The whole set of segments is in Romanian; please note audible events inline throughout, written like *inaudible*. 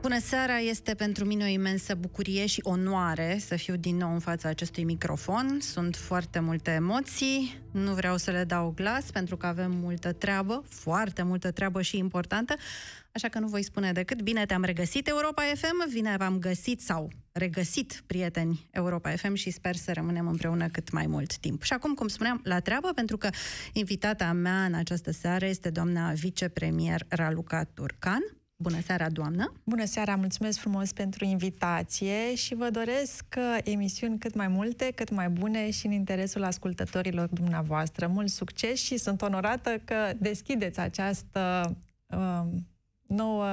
Bună seara! Este pentru mine o imensă bucurie și onoare să fiu din nou în fața acestui microfon. Sunt foarte multe emoții, nu vreau să le dau glas pentru că avem multă treabă, foarte multă treabă și importantă, așa că nu voi spune decât bine te-am regăsit Europa FM, bine v-am găsit sau regăsit prieteni Europa FM și sper să rămânem împreună cât mai mult timp. Și acum, cum spuneam, la treabă, pentru că invitata mea în această seară este doamna vicepremier Raluca Turcan. Bună seara, doamnă! Bună seara, mulțumesc frumos pentru invitație și vă doresc uh, emisiuni cât mai multe, cât mai bune și în interesul ascultătorilor dumneavoastră. Mult succes și sunt onorată că deschideți această uh, nouă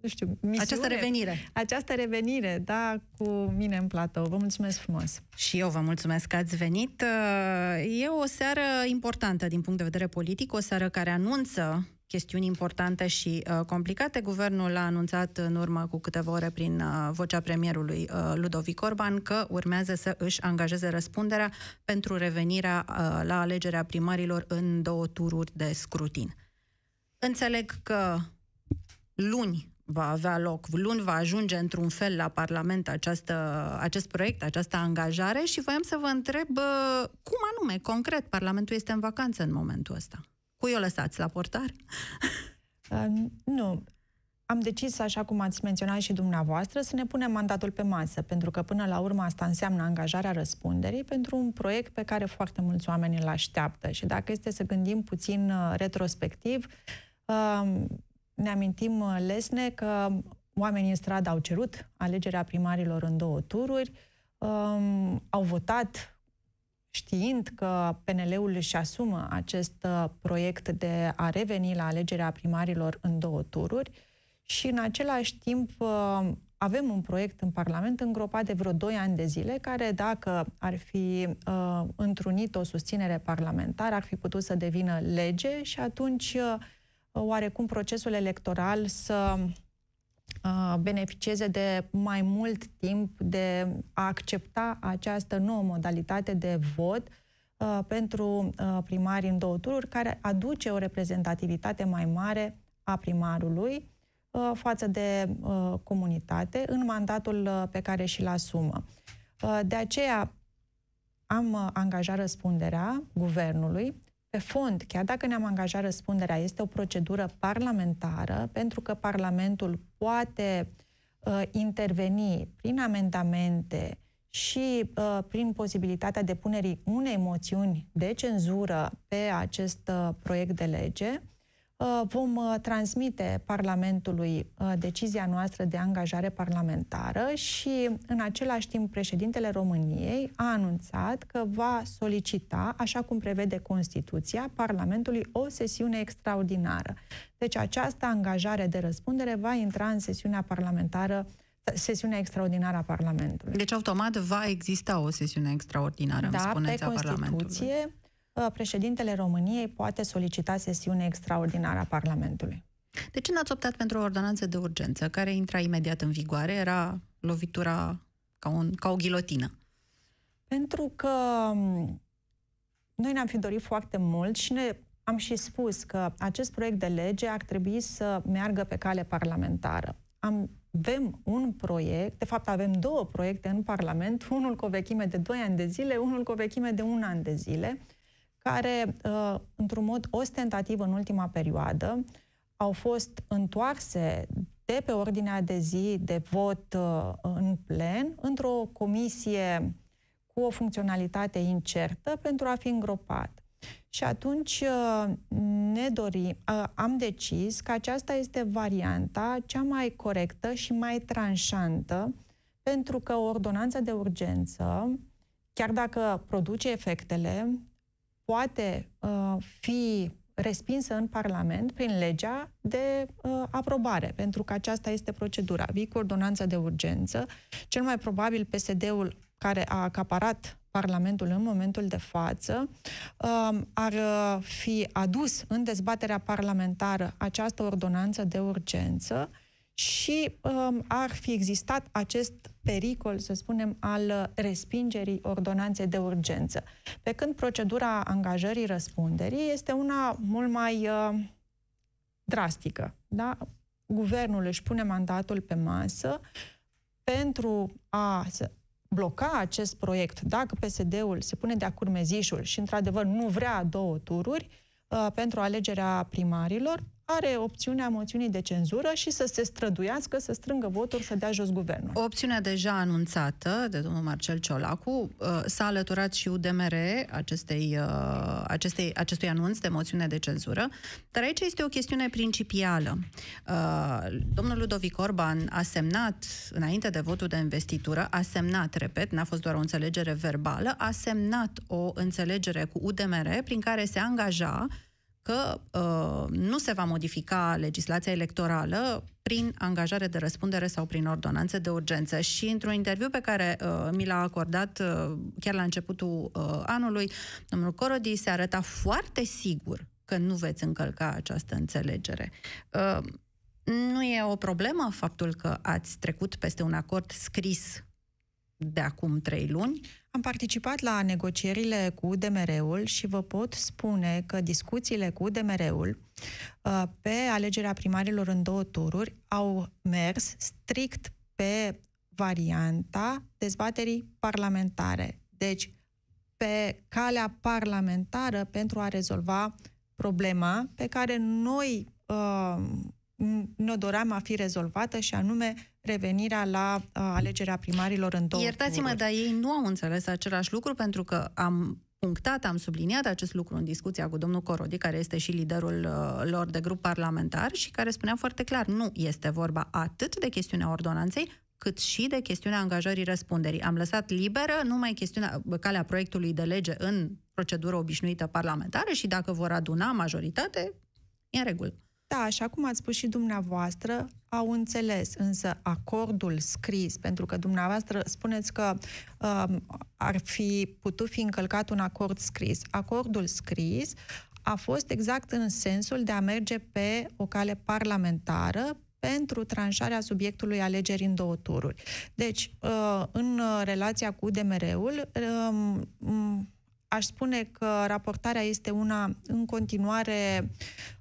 nu știu, misiune. Această revenire. Această revenire, da, cu mine în platou. Vă mulțumesc frumos. Și eu vă mulțumesc că ați venit. Uh, e o seară importantă din punct de vedere politic, o seară care anunță chestiuni importante și uh, complicate. Guvernul a anunțat în urmă cu câteva ore prin uh, vocea premierului uh, Ludovic Orban că urmează să își angajeze răspunderea pentru revenirea uh, la alegerea primarilor în două tururi de scrutin. Înțeleg că luni va avea loc, luni va ajunge într-un fel la Parlament această, acest proiect, această angajare și voiam să vă întreb uh, cum anume, concret, Parlamentul este în vacanță în momentul ăsta. Cui o lăsați la portar? *laughs* Uh, nu. Am decis, așa cum ați menționat și dumneavoastră, să ne punem mandatul pe masă, pentru că până la urmă asta înseamnă angajarea răspunderii pentru un proiect pe care foarte mulți oameni îl așteaptă. Și dacă este să gândim puțin uh, retrospectiv, uh, ne amintim uh, lesne că oamenii în stradă au cerut alegerea primarilor în două tururi, um, au votat știind că PNL-ul își asumă acest uh, proiect de a reveni la alegerea primarilor în două tururi și în același timp uh, avem un proiect în Parlament îngropat de vreo 2 ani de zile, care dacă ar fi uh, întrunit o susținere parlamentară, ar fi putut să devină lege și atunci uh, oarecum procesul electoral să beneficieze de mai mult timp de a accepta această nouă modalitate de vot pentru primarii în două tururi, care aduce o reprezentativitate mai mare a primarului față de comunitate în mandatul pe care și-l asumă. De aceea am angajat răspunderea guvernului pe fond, chiar dacă ne-am angajat răspunderea, este o procedură parlamentară, pentru că Parlamentul poate uh, interveni prin amendamente și uh, prin posibilitatea depunerii unei moțiuni de cenzură pe acest uh, proiect de lege, Uh, vom uh, transmite Parlamentului uh, decizia noastră de angajare parlamentară și în același timp președintele României a anunțat că va solicita, așa cum prevede Constituția, Parlamentului o sesiune extraordinară. Deci această angajare de răspundere va intra în sesiunea parlamentară sesiunea extraordinară a Parlamentului. Deci automat va exista o sesiune extraordinară, da, îmi spuneți, pe a Parlamentului. Constituție Uh, președintele României poate solicita sesiune extraordinară a Parlamentului. De ce n-ați optat pentru o ordonanță de urgență, care intra imediat în vigoare? Era lovitura ca, un, ca o ghilotină. Pentru că um, noi ne-am fi dorit foarte mult și ne am și spus că acest proiect de lege ar trebui să meargă pe cale parlamentară. Am, avem un proiect, de fapt avem două proiecte în Parlament, unul cu o vechime de 2 ani de zile, unul cu o vechime de un an de zile, care, uh, într-un mod ostentativ în ultima perioadă, au fost întoarse de pe ordinea de zi de vot uh, în plen într-o comisie cu o funcționalitate incertă pentru a fi îngropat. Și atunci uh, ne dorim, am decis că aceasta este varianta cea mai corectă și mai tranșantă, pentru că o ordonanță de urgență, chiar dacă produce efectele, poate uh, fi respinsă în Parlament prin legea de uh, aprobare, pentru că aceasta este procedura. Vii cu ordonanță de urgență, cel mai probabil PSD-ul care a acaparat Parlamentul în momentul de față, uh, ar uh, fi adus în dezbaterea parlamentară această ordonanță de urgență și um, ar fi existat acest pericol, să spunem, al respingerii ordonanței de urgență. Pe când procedura angajării răspunderii este una mult mai uh, drastică. Da? Guvernul își pune mandatul pe masă pentru a bloca acest proiect, dacă PSD-ul se pune de-a curmezișul și, într-adevăr, nu vrea două tururi uh, pentru alegerea primarilor, are opțiunea moțiunii de cenzură și să se străduiască, să strângă voturi, să dea jos guvernul. O opțiune deja anunțată de domnul Marcel Ciolacu uh, s-a alăturat și UDMR acestei, uh, acestei, acestui anunț de moțiune de cenzură, dar aici este o chestiune principială. Uh, domnul Ludovic Orban a semnat, înainte de votul de investitură, a semnat, repet, n-a fost doar o înțelegere verbală, a semnat o înțelegere cu UDMR prin care se angaja că uh, nu se va modifica legislația electorală prin angajare de răspundere sau prin ordonanțe de urgență. Și într-un interviu pe care uh, mi l-a acordat uh, chiar la începutul uh, anului, domnul Corodi se arăta foarte sigur că nu veți încălca această înțelegere. Uh, nu e o problemă faptul că ați trecut peste un acord scris de acum trei luni? Am participat la negocierile cu UDMR-ul și vă pot spune că discuțiile cu UDMR-ul uh, pe alegerea primarilor în două tururi au mers strict pe varianta dezbaterii parlamentare. Deci, pe calea parlamentară pentru a rezolva problema pe care noi uh, ne doream a fi rezolvată și anume revenirea la uh, alegerea primarilor în două Iertați-mă, tururi. dar ei nu au înțeles același lucru pentru că am punctat, am subliniat acest lucru în discuția cu domnul Corodi, care este și liderul uh, lor de grup parlamentar și care spunea foarte clar, nu este vorba atât de chestiunea ordonanței, cât și de chestiunea angajării răspunderii. Am lăsat liberă numai chestiunea, calea proiectului de lege în procedură obișnuită parlamentară și dacă vor aduna majoritate, e în regulă. Da, așa cum ați spus și dumneavoastră, au înțeles, însă acordul scris, pentru că dumneavoastră spuneți că uh, ar fi putut fi încălcat un acord scris. Acordul scris a fost exact în sensul de a merge pe o cale parlamentară pentru tranșarea subiectului alegerii în două tururi. Deci, uh, în relația cu DMR-ul, um, aș spune că raportarea este una în continuare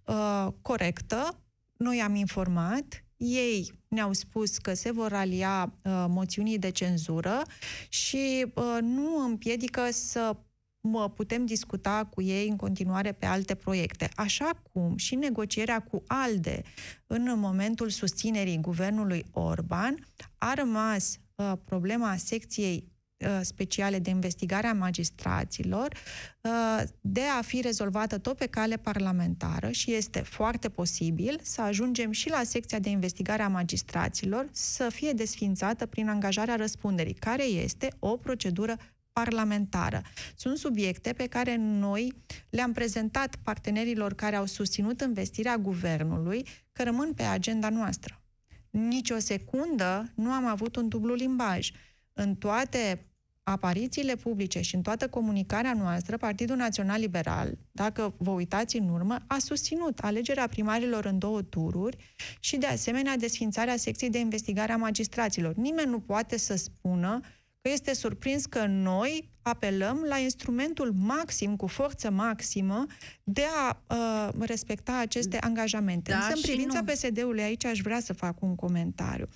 uh, corectă. Noi am informat, ei ne-au spus că se vor alia uh, moțiunii de cenzură și uh, nu împiedică să mă putem discuta cu ei în continuare pe alte proiecte. Așa cum și negocierea cu ALDE în momentul susținerii guvernului Orban a rămas uh, problema secției Uh, speciale de investigare a magistraților uh, de a fi rezolvată tot pe cale parlamentară și este foarte posibil să ajungem și la secția de investigare a magistraților să fie desfințată prin angajarea răspunderii, care este o procedură parlamentară. Sunt subiecte pe care noi le-am prezentat partenerilor care au susținut investirea guvernului, că rămân pe agenda noastră. Nici o secundă nu am avut un dublu limbaj în toate aparițiile publice și în toată comunicarea noastră, Partidul Național Liberal, dacă vă uitați în urmă, a susținut alegerea primarilor în două tururi și, de asemenea, desfințarea secției de investigare a magistraților. Nimeni nu poate să spună că este surprins că noi apelăm la instrumentul maxim, cu forță maximă, de a uh, respecta aceste angajamente. Da, Însă, în privința nu. PSD-ului, aici aș vrea să fac un comentariu.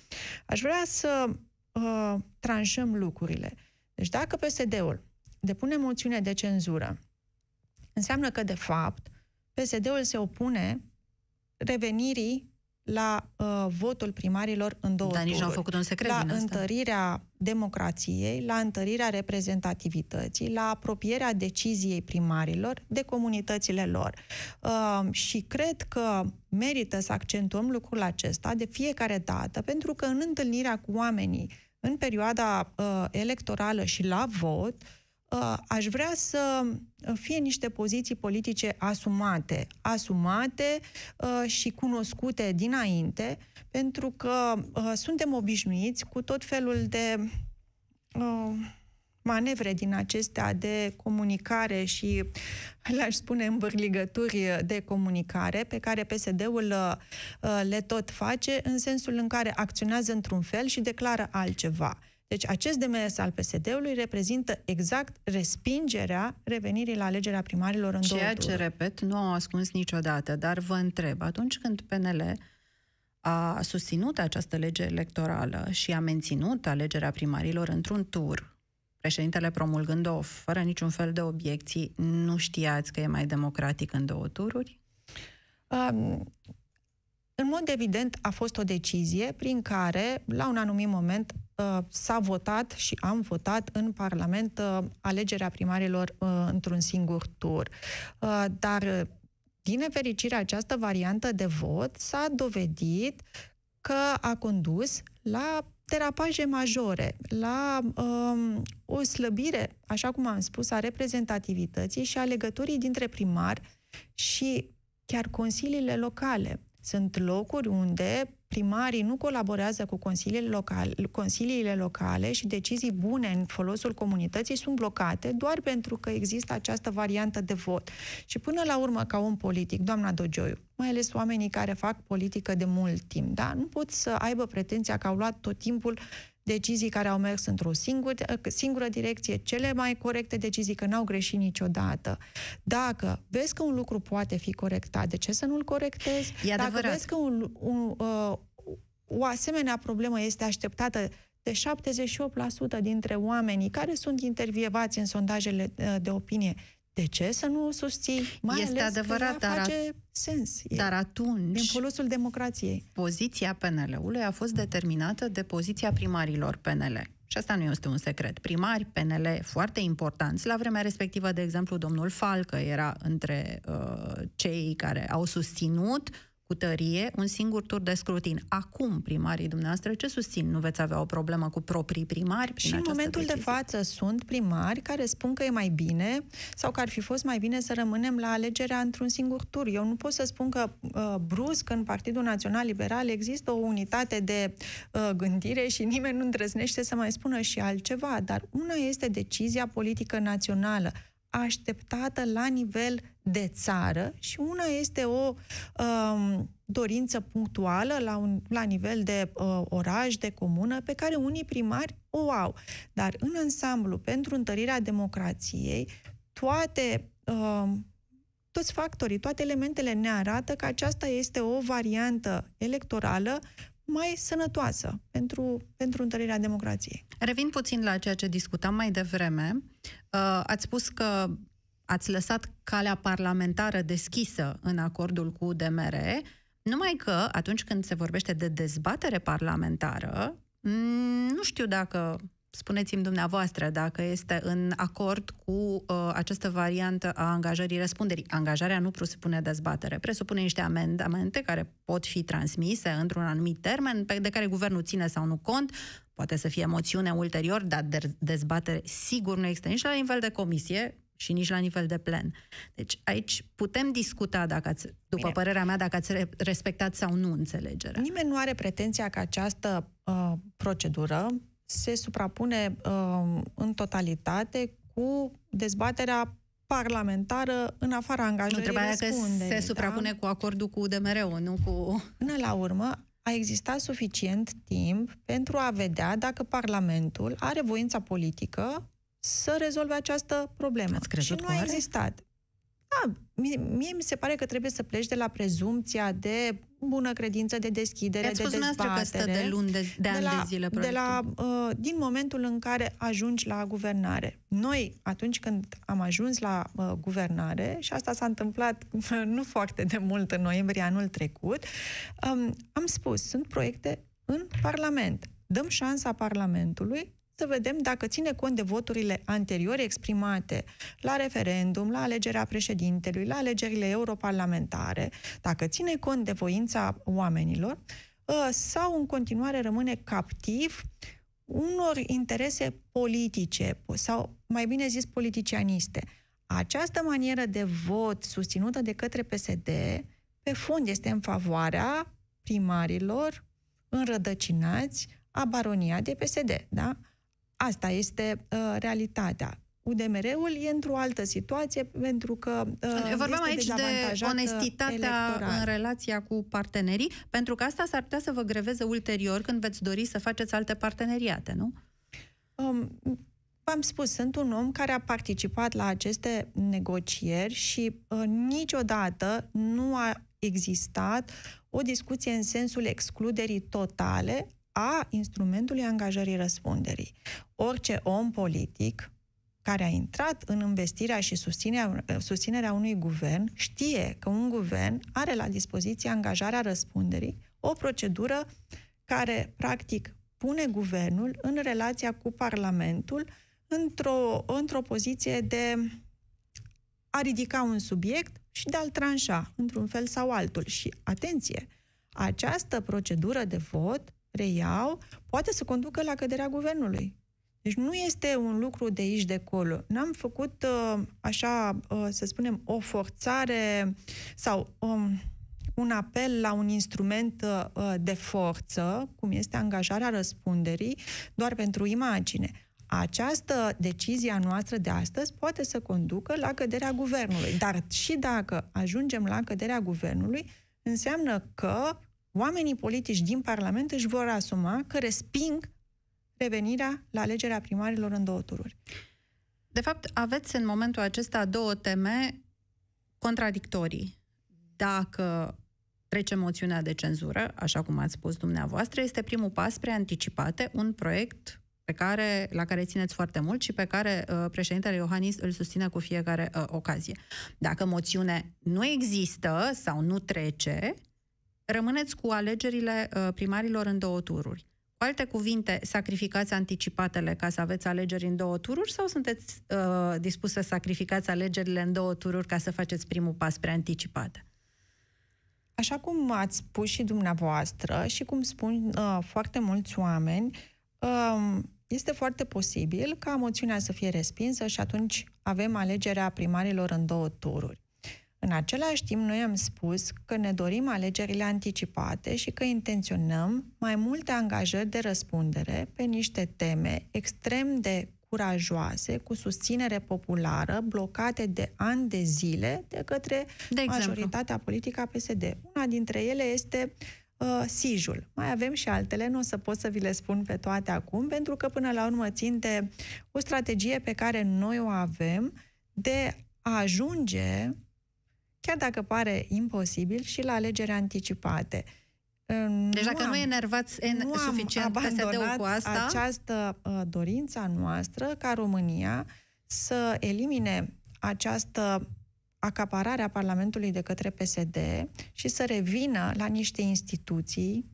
Aș vrea să uh, tranșăm lucrurile. Deci dacă PSD-ul depune moțiune de cenzură, înseamnă că, de fapt, PSD-ul se opune revenirii la uh, votul primarilor în două Dar nici nu au făcut un secret La din asta. întărirea democrației, la întărirea reprezentativității, la apropierea deciziei primarilor de comunitățile lor. Uh, și cred că merită să accentuăm lucrul acesta de fiecare dată, pentru că în întâlnirea cu oamenii în perioada uh, electorală și la vot, uh, aș vrea să fie niște poziții politice asumate, asumate uh, și cunoscute dinainte, pentru că uh, suntem obișnuiți cu tot felul de uh, manevre din acestea de comunicare și, *laughs* le-aș spune, învârligături de comunicare pe care PSD-ul uh, le tot face, în sensul în care acționează într-un fel și declară altceva. Deci acest demers al PSD-ului reprezintă exact respingerea revenirii la alegerea primarilor în Ceea două ce, repet, nu au ascuns niciodată, dar vă întreb, atunci când PNL a susținut această lege electorală și a menținut alegerea primarilor într-un tur, președintele promulgând-o fără niciun fel de obiecții, nu știați că e mai democratic în două tururi? Um, în mod evident, a fost o decizie prin care, la un anumit moment, uh, s-a votat și am votat în Parlament uh, alegerea primarilor uh, într-un singur tur. Dar, din nefericire, această variantă de vot s-a dovedit că a condus la derapaje majore, la um, o slăbire, așa cum am spus, a reprezentativității și a legăturii dintre primari și chiar consiliile locale. Sunt locuri unde primarii nu colaborează cu consiliile locale, consiliile locale și decizii bune în folosul comunității sunt blocate doar pentru că există această variantă de vot. Și până la urmă, ca om politic, doamna Dogioiu, mai ales oamenii care fac politică de mult timp, da? nu pot să aibă pretenția că au luat tot timpul decizii care au mers într-o singură, singură direcție, cele mai corecte decizii, că n-au greșit niciodată. Dacă vezi că un lucru poate fi corectat, de ce să nu-l corectezi? E Dacă vezi că un, un, uh, o asemenea problemă este așteptată de 78% dintre oamenii care sunt intervievați în sondajele uh, de opinie, de ce să nu o susții? Mai este ales adevărat, că dar, face sens. Dar atunci... Din folosul democrației. Poziția PNL-ului a fost determinată de poziția primarilor PNL. Și asta nu este un secret. Primari PNL foarte importanți. La vremea respectivă, de exemplu, domnul Falcă era între uh, cei care au susținut cu tărie un singur tur de scrutin. Acum, primarii dumneavoastră, ce susțin? Nu veți avea o problemă cu proprii primari? Și în momentul decizie? de față sunt primari care spun că e mai bine sau că ar fi fost mai bine să rămânem la alegerea într-un singur tur. Eu nu pot să spun că uh, brusc în Partidul Național Liberal există o unitate de uh, gândire și nimeni nu îndrăznește să mai spună și altceva, dar una este decizia politică națională așteptată la nivel de țară și una este o um, dorință punctuală la, un, la nivel de uh, oraș, de comună, pe care unii primari o au. Dar în ansamblu, pentru întărirea democrației, toate uh, toți factorii, toate elementele ne arată că aceasta este o variantă electorală mai sănătoasă pentru, pentru întărirea democrației. Revin puțin la ceea ce discutam mai devreme. Uh, ați spus că ați lăsat calea parlamentară deschisă în acordul cu DMR, numai că atunci când se vorbește de dezbatere parlamentară, nu știu dacă spuneți-mi dumneavoastră dacă este în acord cu uh, această variantă a angajării răspunderii. Angajarea nu presupune dezbatere, presupune niște amendamente care pot fi transmise într-un anumit termen, pe, de care guvernul ține sau nu cont, poate să fie moțiune ulterior, dar de dezbatere sigur nu există nici la nivel de comisie, și nici la nivel de plen. Deci aici putem discuta, dacă ați, după Bine. părerea mea, dacă ați respectat sau nu înțelegerea. Nimeni nu are pretenția că această uh, procedură se suprapune uh, în totalitate cu dezbaterea parlamentară în afara angajării Întrebarea că se da? suprapune cu acordul cu UDMR-ul, nu cu... Până la urmă, a existat suficient timp pentru a vedea dacă Parlamentul are voința politică să rezolve această problemă. Ați crezut și nu a existat. Da, mie, mie mi se pare că trebuie să pleci de la prezumția de bună credință, de deschidere, Ați de dezbatere. că stă de luni, de, de, de, la, de zile de la, uh, Din momentul în care ajungi la guvernare. Noi, atunci când am ajuns la uh, guvernare, și asta s-a întâmplat uh, *laughs* nu foarte de mult în noiembrie anul trecut, um, am spus, sunt proiecte în Parlament. Dăm șansa Parlamentului să vedem dacă ține cont de voturile anteriore exprimate la referendum, la alegerea președintelui, la alegerile europarlamentare, dacă ține cont de voința oamenilor, ă, sau în continuare rămâne captiv unor interese politice sau, mai bine zis, politicianiste. Această manieră de vot susținută de către PSD, pe fond, este în favoarea primarilor înrădăcinați a baronia de PSD, da? Asta este uh, realitatea. UDMR-ul e într-o altă situație pentru că uh, Vorbeam aici de onestitatea electoral. în relația cu partenerii, pentru că asta s-ar putea să vă greveze ulterior când veți dori să faceți alte parteneriate, nu? Um, v-am spus, sunt un om care a participat la aceste negocieri și uh, niciodată nu a existat o discuție în sensul excluderii totale a instrumentului angajării răspunderii. Orice om politic care a intrat în investirea și susținerea, susținerea unui guvern știe că un guvern are la dispoziție angajarea răspunderii, o procedură care, practic, pune guvernul în relația cu Parlamentul într-o, într-o poziție de a ridica un subiect și de a-l tranșa într-un fel sau altul. Și, atenție, această procedură de vot, reiau, poate să conducă la căderea guvernului. Deci nu este un lucru de aici de acolo. N-am făcut uh, așa, uh, să spunem, o forțare sau um, un apel la un instrument uh, de forță, cum este angajarea răspunderii, doar pentru imagine. Această decizie a noastră de astăzi poate să conducă la căderea guvernului. Dar și dacă ajungem la căderea guvernului, înseamnă că oamenii politici din Parlament își vor asuma că resping revenirea la alegerea primarilor în două tururi. De fapt, aveți în momentul acesta două teme contradictorii. Dacă trece moțiunea de cenzură, așa cum ați spus dumneavoastră, este primul pas preanticipate un proiect pe care, la care țineți foarte mult și pe care uh, președintele Iohannis îl susține cu fiecare uh, ocazie. Dacă moțiune nu există sau nu trece, rămâneți cu alegerile uh, primarilor în două tururi. Cu alte cuvinte, sacrificați anticipatele ca să aveți alegeri în două tururi sau sunteți uh, dispus să sacrificați alegerile în două tururi ca să faceți primul pas preanticipat? Așa cum ați spus și dumneavoastră și cum spun uh, foarte mulți oameni, uh, este foarte posibil ca moțiunea să fie respinsă și atunci avem alegerea primarilor în două tururi. În același timp, noi am spus că ne dorim alegerile anticipate și că intenționăm mai multe angajări de răspundere pe niște teme extrem de curajoase, cu susținere populară, blocate de ani de zile de către de majoritatea politică a PSD. Una dintre ele este uh, Sijul. Mai avem și altele, nu o să pot să vi le spun pe toate acum, pentru că până la urmă țin de o strategie pe care noi o avem de a ajunge chiar dacă pare imposibil, și la alegeri anticipate. Deci dacă nu, am, enervați en, nu suficient PSD-ul cu asta... această uh, dorința noastră ca România să elimine această acaparare a Parlamentului de către PSD și să revină la niște instituții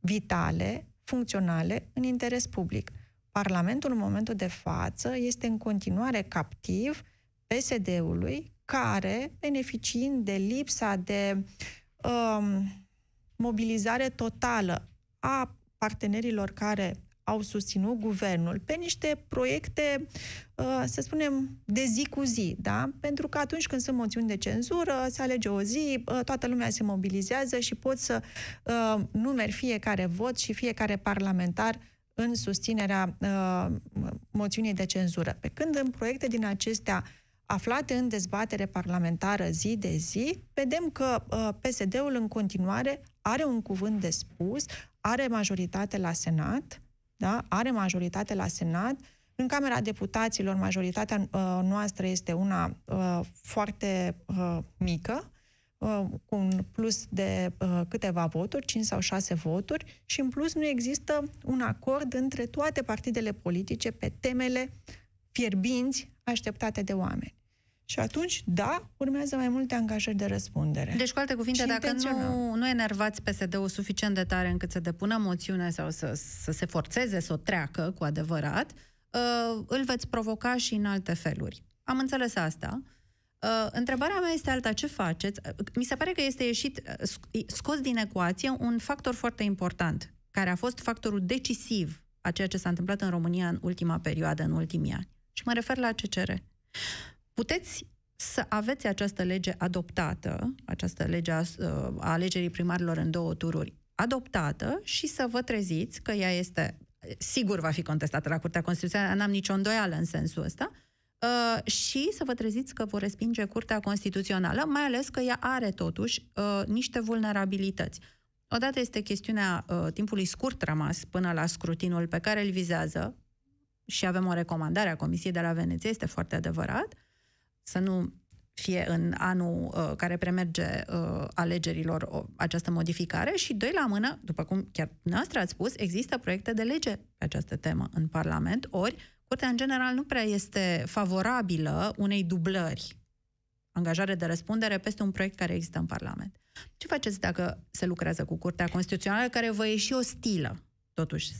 vitale, funcționale, în interes public. Parlamentul, în momentul de față, este în continuare captiv PSD-ului, care, beneficiind de lipsa de um, mobilizare totală a partenerilor care au susținut guvernul pe niște proiecte, uh, să spunem, de zi cu zi, da? Pentru că atunci când sunt moțiuni de cenzură, se alege o zi, uh, toată lumea se mobilizează și pot să uh, numeri fiecare vot și fiecare parlamentar în susținerea moțiunii de cenzură. Pe când în proiecte din acestea aflate în dezbatere parlamentară zi de zi, vedem că uh, PSD-ul în continuare are un cuvânt de spus, are majoritate la Senat, da? are majoritate la Senat, în Camera Deputaților, majoritatea uh, noastră este una uh, foarte uh, mică, uh, cu un plus de uh, câteva voturi, 5 sau 6 voturi, și în plus nu există un acord între toate partidele politice pe temele fierbinți așteptate de oameni. Și atunci, da, urmează mai multe angajări de răspundere. Deci, cu alte cuvinte, și dacă nu, nu enervați PSD-ul suficient de tare încât să depună moțiune sau să, să se forțeze să o treacă cu adevărat, uh, îl veți provoca și în alte feluri. Am înțeles asta. Uh, întrebarea mea este alta. Ce faceți? Mi se pare că este ieșit, uh, scos din ecuație un factor foarte important, care a fost factorul decisiv a ceea ce s-a întâmplat în România în ultima perioadă, în ultimii ani. Și mă refer la CCR. Puteți să aveți această lege adoptată, această lege a, a alegerii primarilor în două tururi adoptată și să vă treziți că ea este sigur va fi contestată la Curtea Constituțională, n-am nicio îndoială în sensul ăsta, uh, și să vă treziți că vor respinge Curtea Constituțională, mai ales că ea are totuși uh, niște vulnerabilități. Odată este chestiunea uh, timpului scurt rămas până la scrutinul pe care îl vizează și avem o recomandare a Comisiei de la Veneție, este foarte adevărat, să nu fie în anul uh, care premerge uh, alegerilor o, această modificare și, doi la mână, după cum chiar noastră ați spus, există proiecte de lege pe această temă în Parlament, ori Curtea, în general, nu prea este favorabilă unei dublări, angajare de răspundere peste un proiect care există în Parlament. Ce faceți dacă se lucrează cu Curtea Constituțională, care vă ieși ostilă? Totuși,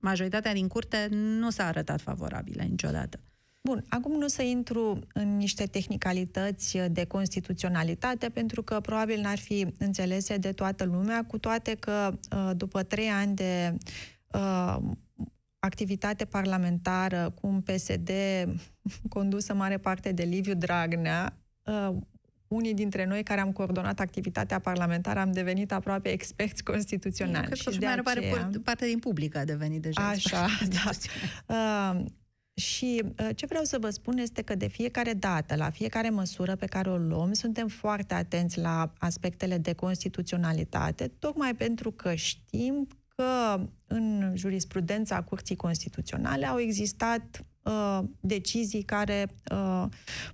majoritatea din curte nu s-a arătat favorabilă niciodată. Bun, acum nu să intru în niște tehnicalități de constituționalitate, pentru că probabil n-ar fi înțelese de toată lumea, cu toate că uh, după trei ani de uh, activitate parlamentară cu un PSD condusă mare parte de Liviu Dragnea, uh, unii dintre noi care am coordonat activitatea parlamentară am devenit aproape experți constituționali. Cred că și de aceea... parte, parte din public a devenit deja Așa, da. Uh, *laughs* și uh, ce vreau să vă spun este că de fiecare dată, la fiecare măsură pe care o luăm, suntem foarte atenți la aspectele de constituționalitate, tocmai pentru că știm că în jurisprudența Curții Constituționale au existat uh, decizii care uh,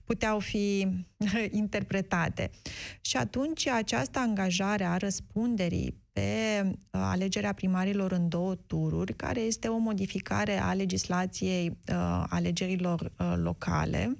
puteau fi *laughs* interpretate. Și atunci această angajare a răspunderii pe uh, alegerea primarilor în două tururi, care este o modificare a legislației uh, alegerilor uh, locale,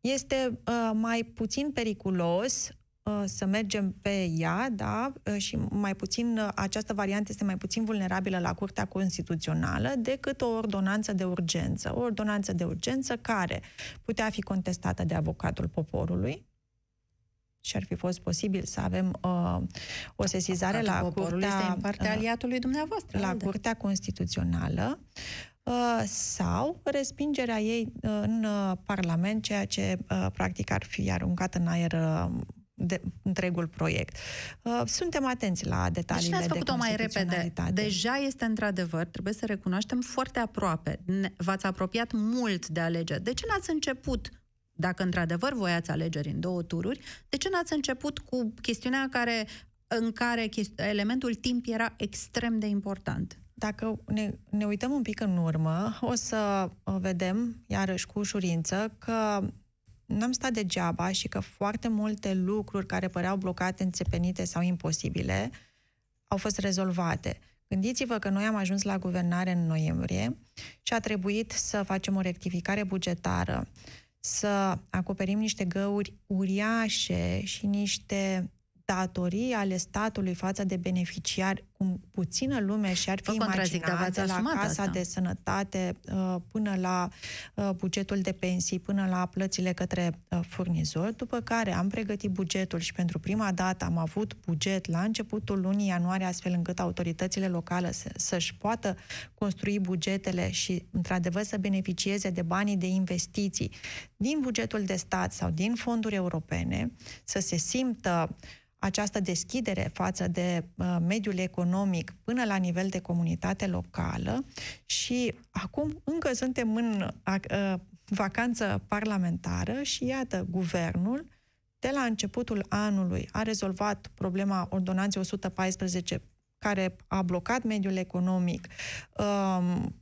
este uh, mai puțin periculos Uh, să mergem pe ea, da, uh, și mai puțin, uh, această variantă este mai puțin vulnerabilă la Curtea Constituțională decât o ordonanță de urgență. O ordonanță de urgență care putea fi contestată de avocatul poporului, și ar fi fost posibil să avem uh, o sesizare Avocatul la Curtea... este în partea aliatului dumneavoastră. La alde. Curtea Constituțională uh, sau respingerea ei în uh, Parlament, ceea ce uh, practic ar fi aruncat în aer de întregul proiect. Uh, suntem atenți la detaliile deci de făcut-o mai repede. Deja este într-adevăr, trebuie să recunoaștem, foarte aproape. V-ați apropiat mult de alegeri. De ce n-ați început dacă într-adevăr voiați alegeri în două tururi, de ce n-ați început cu chestiunea care, în care elementul timp era extrem de important? Dacă ne, ne uităm un pic în urmă, o să uh, vedem, iarăși cu ușurință, că n-am stat degeaba și că foarte multe lucruri care păreau blocate, înțepenite sau imposibile au fost rezolvate. Gândiți-vă că noi am ajuns la guvernare în noiembrie și a trebuit să facem o rectificare bugetară, să acoperim niște găuri uriașe și niște datorii ale statului față de beneficiari, cum puțină lume și-ar fi imaginat, de la casa asta. de sănătate uh, până la uh, bugetul de pensii, până la plățile către uh, furnizori, după care am pregătit bugetul și pentru prima dată am avut buget la începutul lunii ianuarie, astfel încât autoritățile locale să, să-și poată construi bugetele și, într-adevăr, să beneficieze de banii de investiții din bugetul de stat sau din fonduri europene, să se simtă uh, această deschidere față de uh, mediul economic până la nivel de comunitate locală și acum încă suntem în uh, vacanță parlamentară și iată, guvernul de la începutul anului a rezolvat problema ordonanței 114 care a blocat mediul economic, um,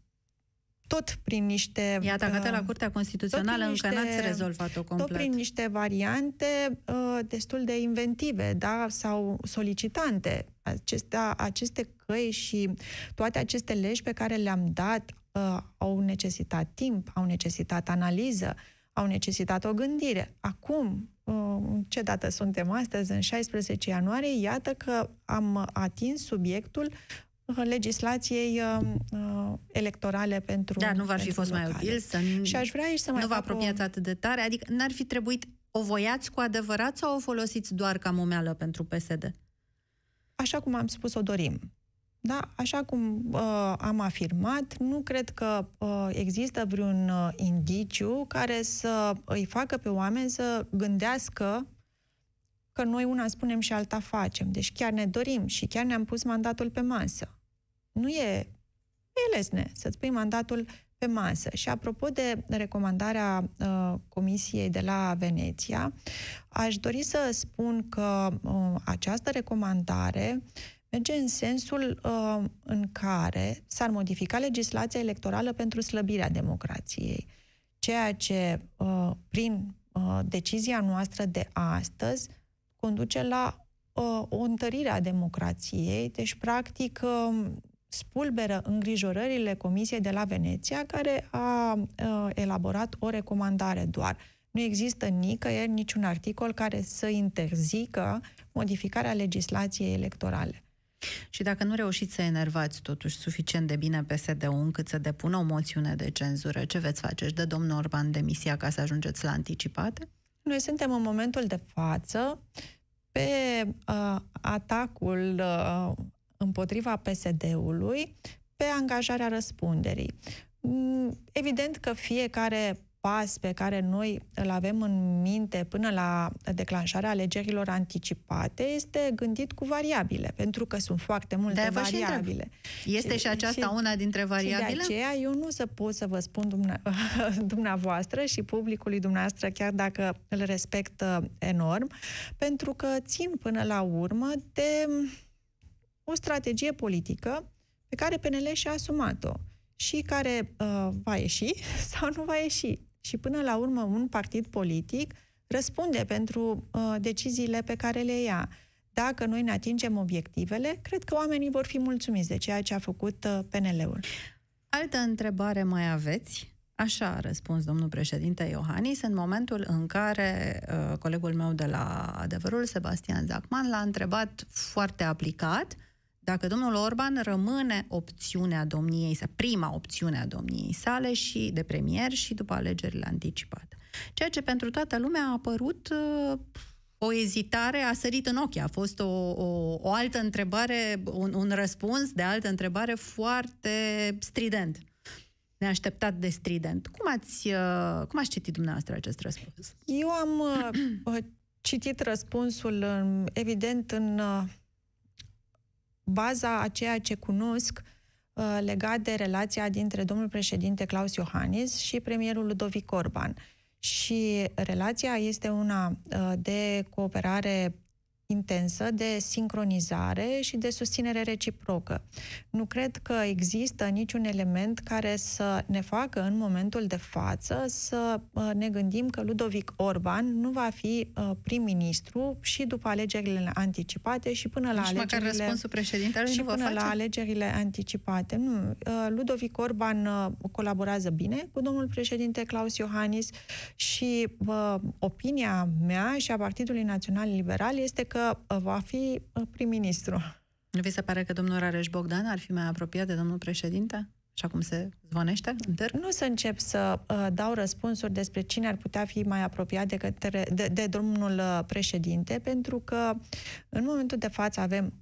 tot prin niște... Iată, uh, la Curtea Constituțională încă n-ați rezolvat-o complet. Tot prin niște variante uh, destul de inventive, da, sau solicitante. Acestea, aceste căi și toate aceste legi pe care le-am dat uh, au necesitat timp, au necesitat analiză, au necesitat o gândire. Acum, uh, ce dată suntem astăzi, în 16 ianuarie, iată că am atins subiectul legislației uh, uh, electorale pentru Da, nu v-ar fi fost locale. mai util să și aș vrea aici să mai nu vă apropiați o... atât de tare? Adică n-ar fi trebuit o voiați cu adevărat sau o folosiți doar ca momeală pentru PSD? Așa cum am spus, o dorim. Da, așa cum uh, am afirmat, nu cred că uh, există vreun uh, indiciu care să îi facă pe oameni să gândească că noi una spunem și alta facem. Deci chiar ne dorim și chiar ne-am pus mandatul pe masă. Nu e, e lesne să-ți pui mandatul pe masă. Și apropo de recomandarea uh, Comisiei de la Veneția, aș dori să spun că uh, această recomandare merge în sensul uh, în care s-ar modifica legislația electorală pentru slăbirea democrației, ceea ce, uh, prin uh, decizia noastră de astăzi, conduce la uh, o întărire a democrației, deci, practic, uh, spulberă îngrijorările Comisiei de la Veneția, care a uh, elaborat o recomandare doar. Nu există nicăieri niciun articol care să interzică modificarea legislației electorale. Și dacă nu reușiți să enervați totuși suficient de bine PSD-ul încât să depună o moțiune de cenzură, ce veți face? Își dă domnul Orban demisia ca să ajungeți la anticipate? Noi suntem în momentul de față pe uh, atacul uh, împotriva PSD-ului pe angajarea răspunderii. Mm, evident că fiecare pas pe care noi îl avem în minte până la declanșarea alegerilor anticipate este gândit cu variabile, pentru că sunt foarte multe de variabile. Și este și, și aceasta și, una dintre variabile? Și de aceea eu nu să pot să vă spun dumne- *laughs* dumneavoastră și publicului dumneavoastră, chiar dacă îl respect enorm, pentru că țin până la urmă de o strategie politică pe care PNL și-a asumat-o și care uh, va ieși *laughs* sau nu va ieși. Și până la urmă un partid politic răspunde pentru uh, deciziile pe care le ia. Dacă noi ne atingem obiectivele, cred că oamenii vor fi mulțumiți de ceea ce a făcut uh, PNL-ul. Altă întrebare mai aveți? Așa a răspuns domnul președinte Iohannis în momentul în care uh, colegul meu de la Adevărul, Sebastian Zacman, l-a întrebat foarte aplicat uh, dacă domnul Orban rămâne opțiunea domniei, sa, prima opțiune a domniei sale și de premier și după alegerile anticipate. Ceea ce pentru toată lumea a apărut uh, o ezitare, a sărit în ochi. A fost o, o, o altă întrebare, un, un răspuns de altă întrebare foarte strident. Neașteptat de strident. Cum ați, uh, cum ați citit dumneavoastră acest răspuns? Eu am uh, *clears throat* citit răspunsul, evident, în uh, baza a ceea ce cunosc uh, legat de relația dintre domnul președinte Claus Iohannis și premierul Ludovic Orban. Și relația este una uh, de cooperare intensă de sincronizare și de susținere reciprocă. Nu cred că există niciun element care să ne facă în momentul de față să uh, ne gândim că Ludovic Orban nu va fi uh, prim-ministru și după alegerile anticipate și până la Nici alegerile... măcar răspunsul președintelui și nu până face? la alegerile anticipate. Nu. Uh, Ludovic Orban colaborează bine cu domnul președinte Claus Iohannis și opinia mea și a Partidului Național Liberal este că că uh, va fi uh, prim-ministru. Nu vi se pare că domnul Rareș Bogdan ar fi mai apropiat de domnul președinte? Așa cum se zvonește în târg? Nu să încep să uh, dau răspunsuri despre cine ar putea fi mai apropiat de, către, de, de domnul uh, președinte, pentru că în momentul de față avem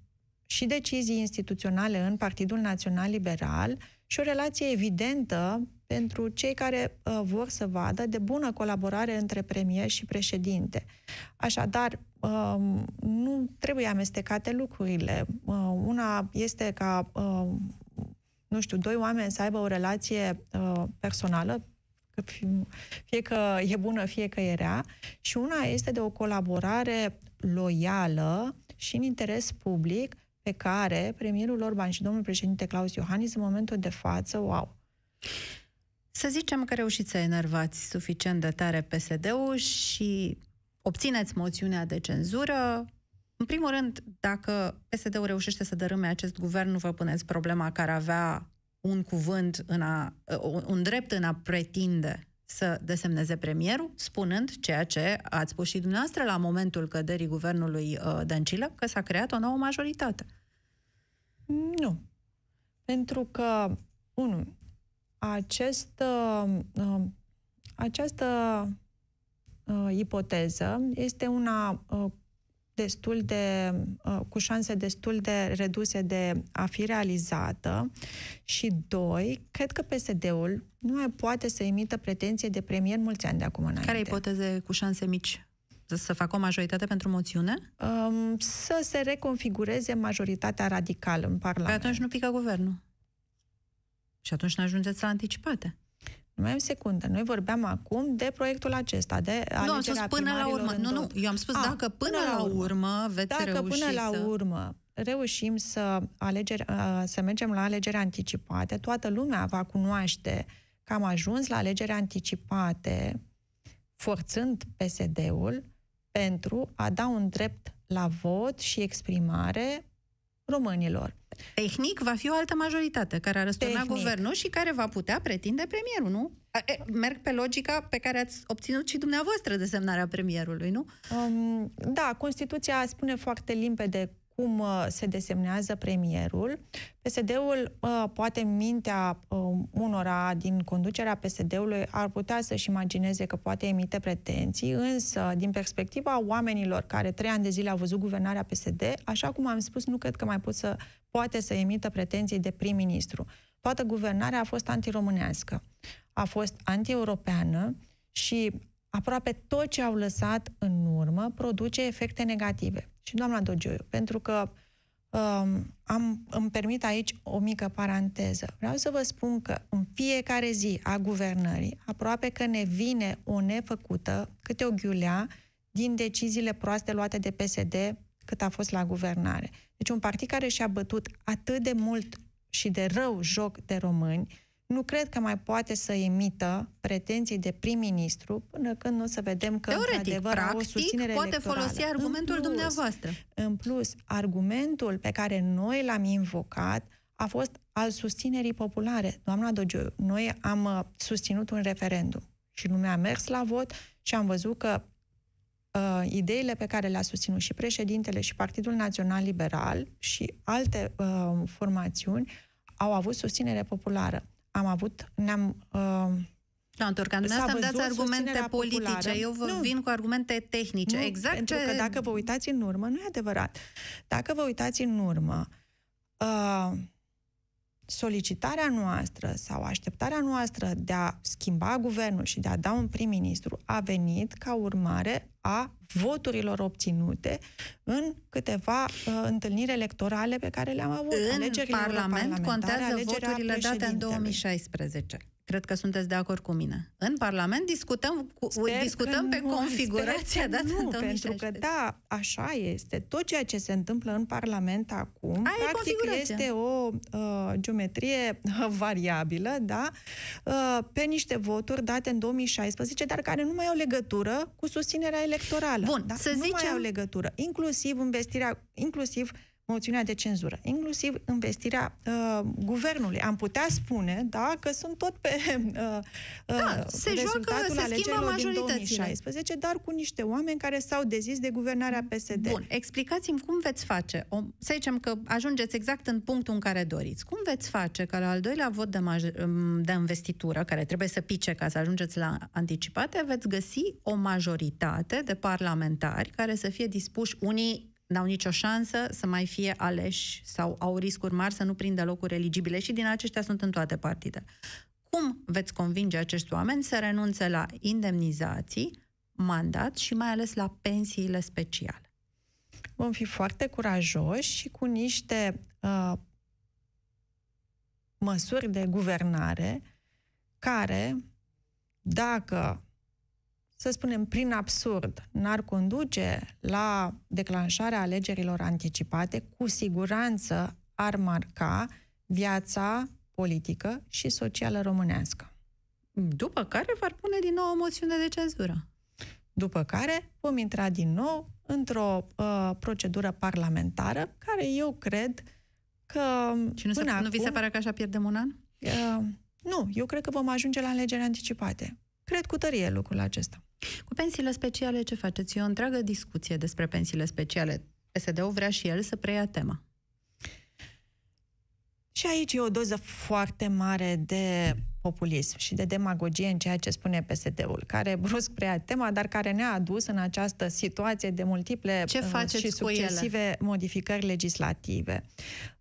și decizii instituționale în Partidul Național Liberal și o relație evidentă pentru cei care uh, vor să vadă de bună colaborare între premier și președinte. Așadar, uh, nu trebuie amestecate lucrurile. Uh, una este ca, uh, nu știu, doi oameni să aibă o relație uh, personală, fie că e bună, fie că e rea, și una este de o colaborare loială și în interes public pe care premierul Orban și domnul președinte Claus Iohannis în momentul de față o au. Să zicem că reușiți să enervați suficient de tare PSD-ul și obțineți moțiunea de cenzură. În primul rând, dacă PSD-ul reușește să dărâme acest guvern, nu vă puneți problema care avea un cuvânt, în a, un drept în a pretinde să desemneze premierul, spunând ceea ce ați spus și dumneavoastră la momentul căderii guvernului uh, Dăncilă, că s-a creat o nouă majoritate. Nu. Pentru că, unu, acest, uh, uh, această uh, ipoteză este una uh, destul de, uh, cu șanse destul de reduse de a fi realizată și doi, cred că PSD-ul nu mai poate să emită pretenție de premier mulți ani de acum înainte. Care ipoteze cu șanse mici? să facă o majoritate pentru moțiune? Um, să se reconfigureze majoritatea radicală în Parlament. Păi atunci nu pică guvernul. Și atunci ne ajungeți la anticipate. Mai o secundă. Noi vorbeam acum de proiectul acesta, de Nu, am spus până la urmă. Nu, nu, eu am spus A, dacă până, până la urmă, urmă veți dacă reuși până la să... urmă reușim să, alegeri, să mergem la alegeri anticipate, toată lumea va cunoaște că am ajuns la alegeri anticipate forțând PSD-ul pentru a da un drept la vot și exprimare românilor. Tehnic va fi o altă majoritate care a răsturnat guvernul și care va putea pretinde premierul, nu? Merg pe logica pe care ați obținut și dumneavoastră desemnarea premierului, nu? Um, da, Constituția spune foarte limpede cum uh, se desemnează premierul. PSD-ul, uh, poate în mintea uh, unora din conducerea PSD-ului, ar putea să-și imagineze că poate emite pretenții, însă, din perspectiva oamenilor care trei ani de zile au văzut guvernarea PSD, așa cum am spus, nu cred că mai pot să, poate să emită pretenții de prim-ministru. Toată guvernarea a fost antiromânească, a fost anti-europeană și aproape tot ce au lăsat în urmă produce efecte negative. Și doamna Dogioiu, pentru că um, am, îmi permit aici o mică paranteză. Vreau să vă spun că în fiecare zi a guvernării, aproape că ne vine o nefăcută, câte o ghiulea, din deciziile proaste luate de PSD cât a fost la guvernare. Deci un partid care și-a bătut atât de mult și de rău joc de români, nu cred că mai poate să emită pretenții de prim-ministru până când nu o să vedem că Teoretic, într-adevăr practic, au o susținere poate electorală. folosi argumentul în plus, dumneavoastră. În plus, argumentul pe care noi l-am invocat a fost al susținerii populare. Doamna Dogiu, noi am uh, susținut un referendum și lumea a mers la vot și am văzut că uh, ideile pe care le-a susținut și președintele și Partidul Național Liberal și alte uh, formațiuni au avut susținere populară am avut, ne-am... Uh, da, Turcan, dumneavoastră îmi dați argumente politice, populară. eu vă nu. vin cu argumente tehnice. Nu, exact pentru ce... că dacă vă uitați în urmă, nu e adevărat. Dacă vă uitați în urmă, uh, solicitarea noastră sau așteptarea noastră de a schimba guvernul și de a da un prim-ministru a venit ca urmare a voturilor obținute în câteva uh, întâlniri electorale pe care le-am avut. În Parlament contează voturile date în 2016. Cred că sunteți de acord cu mine. În Parlament discutăm, cu, discutăm pe nu, configurația dată nu, în 2016. Pentru că, da, așa este. Tot ceea ce se întâmplă în Parlament acum, Aia practic este o uh, geometrie uh, variabilă, da, uh, pe niște voturi date în 2016, dar care nu mai au legătură cu susținerea electorală. Bun, da? să nu zicem... mai au legătură. Inclusiv investirea, inclusiv moțiunea de cenzură, inclusiv investirea uh, guvernului. Am putea spune, da, că sunt tot pe *laughs* uh, da, uh, se rezultatul joacă, alegerilor din 2016, dar cu niște oameni care s-au dezis de guvernarea PSD. Bun, explicați-mi cum veți face. O, să zicem că ajungeți exact în punctul în care doriți. Cum veți face că la al doilea vot de, maj- um, de investitură, care trebuie să pice ca să ajungeți la anticipate, veți găsi o majoritate de parlamentari care să fie dispuși unii n-au nicio șansă să mai fie aleși sau au riscuri mari să nu prindă locuri eligibile și din aceștia sunt în toate partide. Cum veți convinge acești oameni să renunțe la indemnizații, mandat și mai ales la pensiile speciale? Vom fi foarte curajoși și cu niște uh, măsuri de guvernare care, dacă să spunem, prin absurd, n-ar conduce la declanșarea alegerilor anticipate, cu siguranță ar marca viața politică și socială românească. După care v-ar pune din nou o moțiune de cenzură. După care vom intra din nou într-o uh, procedură parlamentară, care eu cred că... Și nu, se, acum, nu vi se pare că așa pierdem un an? Uh, nu, eu cred că vom ajunge la alegeri anticipate. Cred cu tărie lucrul acesta. Cu pensiile speciale ce faceți? E o întreagă discuție despre pensiile speciale. PSD-ul vrea și el să preia tema. Și aici e o doză foarte mare de populism și de demagogie în ceea ce spune PSD-ul, care brusc preia tema, dar care ne-a adus în această situație de multiple ce uh, și succesive ele? modificări legislative.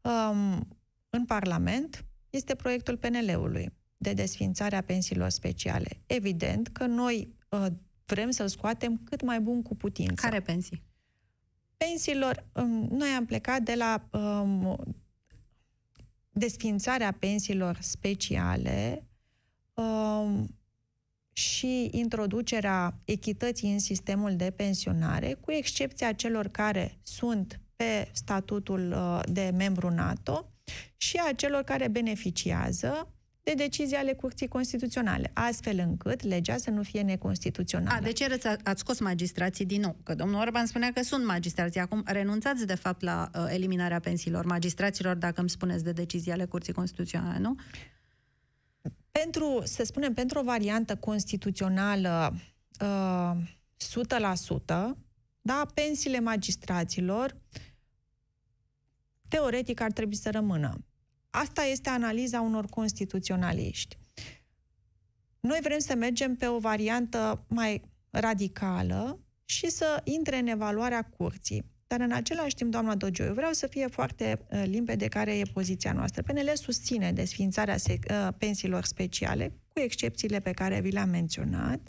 Um, în Parlament este proiectul PNL-ului de desfințare a pensiilor speciale. Evident că noi uh, vrem să-l scoatem cât mai bun cu putință. Care pensii? Pensiilor, um, noi am plecat de la um, desfințarea pensiilor speciale um, și introducerea echității în sistemul de pensionare, cu excepția celor care sunt pe statutul uh, de membru NATO și a celor care beneficiază de decizii ale Curții Constituționale, astfel încât legea să nu fie neconstituțională. A, de ce ați scos magistrații din nou? Că domnul Orban spunea că sunt magistrații. Acum renunțați, de fapt, la uh, eliminarea pensiilor magistraților, dacă îmi spuneți de decizii ale Curții Constituționale, nu? Pentru, să spunem, pentru o variantă constituțională uh, 100%, da, pensiile magistraților teoretic ar trebui să rămână. Asta este analiza unor constituționaliști. Noi vrem să mergem pe o variantă mai radicală și să intre în evaluarea curții. Dar în același timp, doamna Dogioiu, vreau să fie foarte uh, limpede care e poziția noastră. PNL susține desfințarea uh, pensiilor speciale, cu excepțiile pe care vi le-am menționat,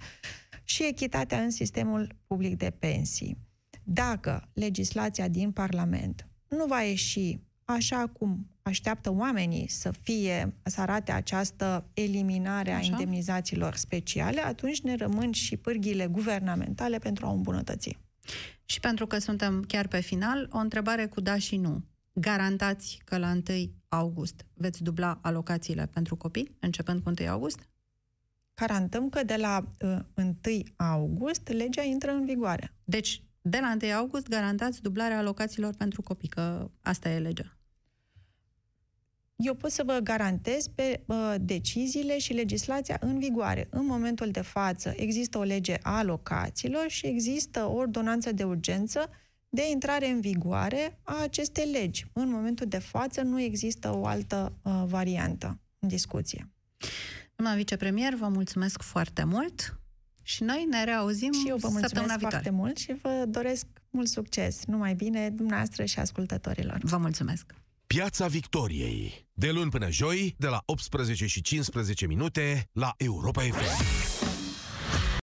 și echitatea în sistemul public de pensii. Dacă legislația din Parlament nu va ieși așa cum așteaptă oamenii să fie, să arate această eliminare a așa? indemnizațiilor speciale, atunci ne rămân și pârghile guvernamentale pentru a îmbunătăți. Și pentru că suntem chiar pe final, o întrebare cu da și nu. Garantați că la 1 august veți dubla alocațiile pentru copii, începând cu 1 august? Garantăm că de la uh, 1 august legea intră în vigoare. Deci, de la 1 august garantați dublarea alocațiilor pentru copii, că asta e legea eu pot să vă garantez pe uh, deciziile și legislația în vigoare. În momentul de față există o lege a alocațiilor și există o ordonanță de urgență de intrare în vigoare a acestei legi. În momentul de față nu există o altă uh, variantă în discuție. Doamna vicepremier, vă mulțumesc foarte mult și noi ne reauzim Și eu vă mulțumesc foarte mult și vă doresc mult succes. Numai bine dumneavoastră și ascultătorilor. Vă mulțumesc! Piața Victoriei. De luni până joi, de la 18 și 15 minute, la Europa FM.